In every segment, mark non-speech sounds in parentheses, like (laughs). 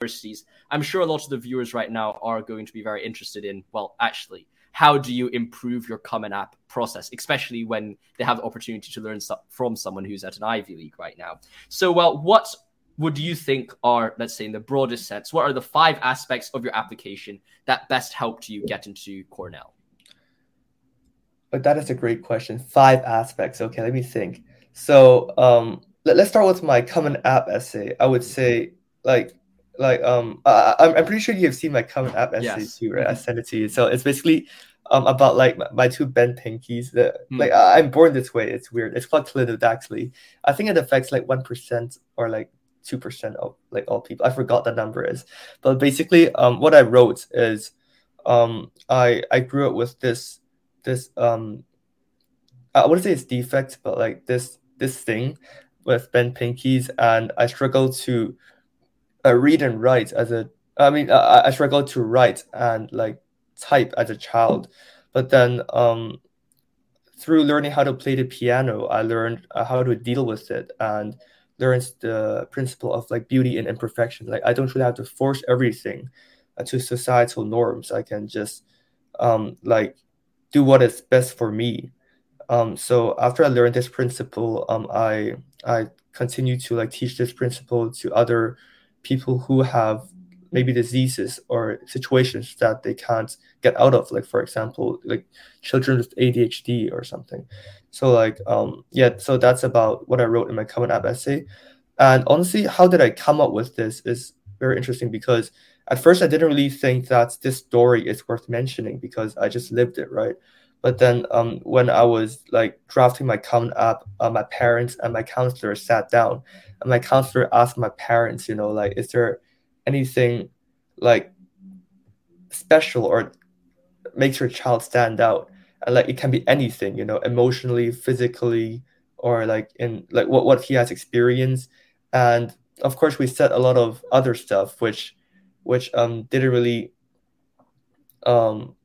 universities. I'm sure a lot of the viewers right now are going to be very interested in, well, actually, how do you improve your Common App process, especially when they have the opportunity to learn from someone who's at an Ivy League right now? So, well, what would you think are, let's say, in the broadest sense, what are the five aspects of your application that best helped you get into Cornell? But that is a great question. Five aspects. Okay, let me think. So um, let, us start with my common app essay. I would say like like um I, I'm pretty sure you've seen my common app essay yes. too, right? I sent it to you. So it's basically um about like my, my two bent pinkies. That mm. like I'm born this way. It's weird. It's called clinodactyly. I think it affects like one percent or like two percent of like all people. I forgot the number is, but basically um what I wrote is um I I grew up with this this um I wouldn't say it's defect, but like this this thing with bent pinkies, and I struggle to uh, read and write as a. I mean, I, I struggle to write and like type as a child, but then um, through learning how to play the piano, I learned uh, how to deal with it and learns the principle of like beauty and imperfection. Like I don't really have to force everything uh, to societal norms. I can just um, like do what is best for me um, so after I learned this principle, um, I I continue to like teach this principle to other people who have maybe diseases or situations that they can't get out of like for example like children with adhd or something. So like um yeah so that's about what i wrote in my common app essay. And honestly how did i come up with this is very interesting because at first i didn't really think that this story is worth mentioning because i just lived it right but then um, when I was like drafting my Common App, uh, my parents and my counselor sat down, and my counselor asked my parents, you know, like, is there anything like special or makes your child stand out? And like it can be anything, you know, emotionally, physically, or like in like what what he has experienced. And of course, we said a lot of other stuff, which which um didn't really um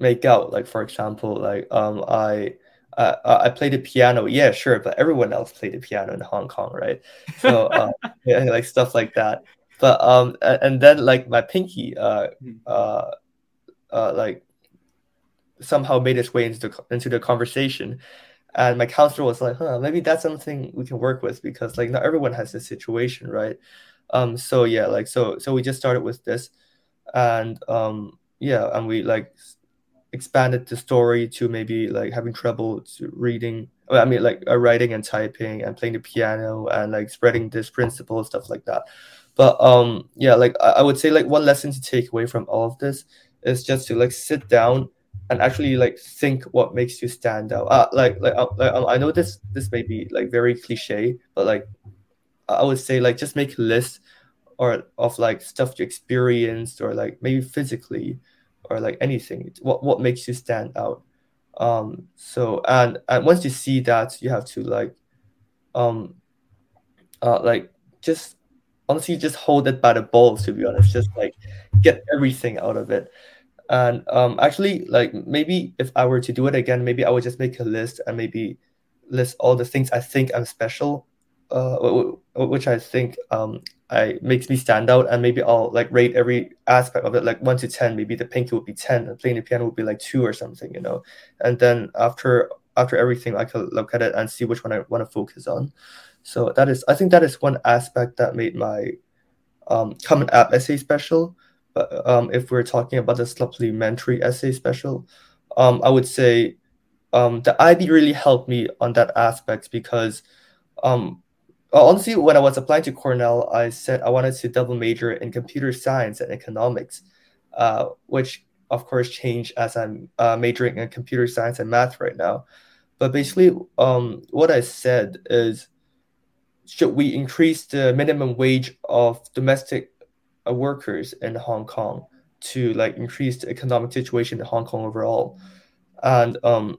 make out. Like for example, like um, I uh, I played the piano. Yeah, sure, but everyone else played the piano in Hong Kong, right? So um, (laughs) yeah, like stuff like that. But um, and then like my pinky, uh, hmm. uh, uh, like somehow made its way into the into the conversation. And my counselor was like, "Huh, maybe that's something we can work with because like not everyone has this situation, right?" Um, so yeah, like so so we just started with this, and um, yeah, and we like expanded the story to maybe like having trouble reading I mean like uh, writing and typing and playing the piano and like spreading this principle stuff like that. But um yeah like I, I would say like one lesson to take away from all of this is just to like sit down and actually like think what makes you stand out. Uh, like like, uh, like um, I know this this may be like very cliche but like I would say like just make a list or of like stuff you experienced or like maybe physically or like anything. What what makes you stand out. Um so and and once you see that you have to like um uh like just honestly just hold it by the balls to be honest. Just like get everything out of it. And um actually like maybe if i were to do it again maybe i would just make a list and maybe list all the things i think i'm special uh which i think um I makes me stand out and maybe I'll like rate every aspect of it like one to ten. Maybe the pinky would be ten and playing the piano would be like two or something, you know. And then after after everything I could look at it and see which one I want to focus on. So that is I think that is one aspect that made my um, common app essay special. But um, if we're talking about the supplementary essay special, um, I would say um, the IB really helped me on that aspect because um, honestly, when I was applying to Cornell, I said I wanted to double major in computer science and economics, uh, which of course changed as I'm uh, majoring in computer science and math right now. But basically, um, what I said is, should we increase the minimum wage of domestic uh, workers in Hong Kong to like increase the economic situation in Hong Kong overall? And um,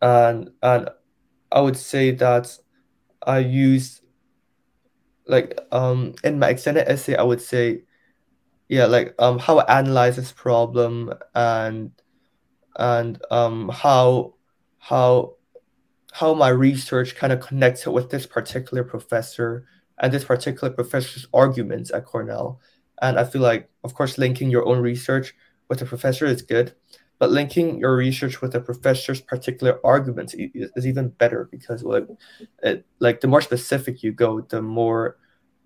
and and I would say that I use like um in my extended essay I would say yeah like um how I analyze this problem and and um how how how my research kind of connects with this particular professor and this particular professor's arguments at Cornell. And I feel like, of course, linking your own research with a professor is good, but linking your research with a professor's particular arguments is, even better because, like, it, like the more specific you go, the more,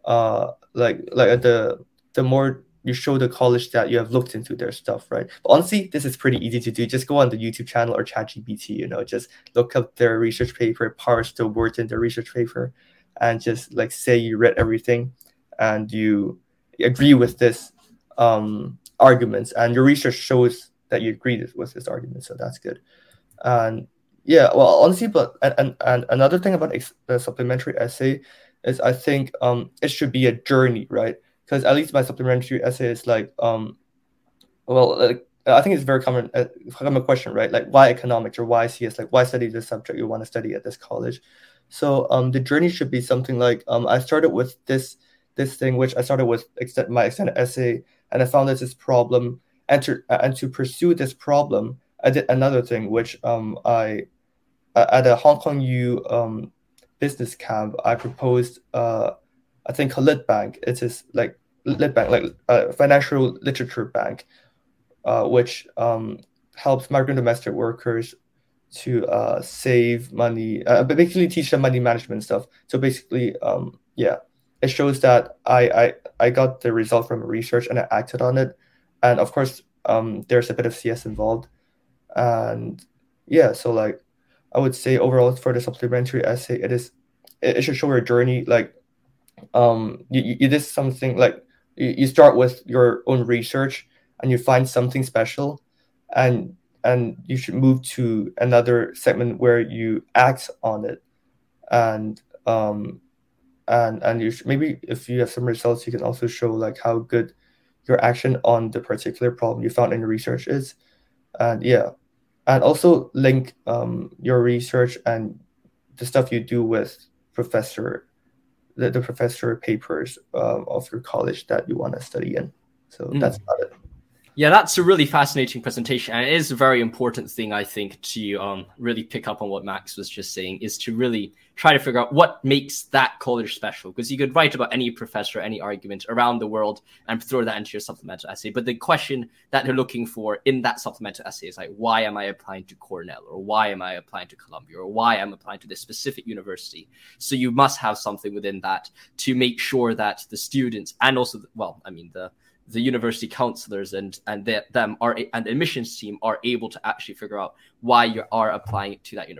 uh, like, like the the more you show the college that you have looked into their stuff, right? But honestly, this is pretty easy to do. Just go on the YouTube channel or ChatGPT, you know, just look up their research paper, parse the words in their research paper, and just like say you read everything and you agree with this um, arguments, and your research shows that you agree with this argument. So that's good. And yeah, well, honestly, but and and, and another thing about the supplementary essay is I think um, it should be a journey, right? because at least my supplementary essay is like um well like, I think it's very common uh, common question right like why economics or why CS like why study this subject you want to study at this college so um the journey should be something like um I started with this this thing which I started with extend my extended essay and I found that this problem and to and to pursue this problem I did another thing which um I at a Hong Kong U um business camp I proposed uh I think Lit Bank. It is like Lit Bank, like a financial literature bank, uh, which um, helps migrant domestic workers to uh, save money, uh, but basically teach them money management stuff. So basically, um, yeah, it shows that I, I I got the result from research and I acted on it, and of course, um, there's a bit of CS involved, and yeah, so like I would say overall for the supplementary essay, it is it, it should show your journey. Like um, you, you did something like you, you start with your own research and you find something special and and you should move to another segment where you act on it. And um and and you should, maybe if you have some results you can also show like how good your action on the particular problem you found in your research is and yeah and also link um, your research and the stuff you do with professor the, the professor papers um, of your college that you want to study in. So mm. that's about it. Yeah, that's a really fascinating presentation, and it is a very important thing I think to um, really pick up on what Max was just saying is to really try to figure out what makes that college special. Because you could write about any professor, any argument around the world, and throw that into your supplemental essay. But the question that they're looking for in that supplemental essay is like, why am I applying to Cornell, or why am I applying to Columbia, or why am I'm applying to this specific university? So you must have something within that to make sure that the students and also, well, I mean the the university counselors and and they, them are and the admissions team are able to actually figure out why you are applying to that university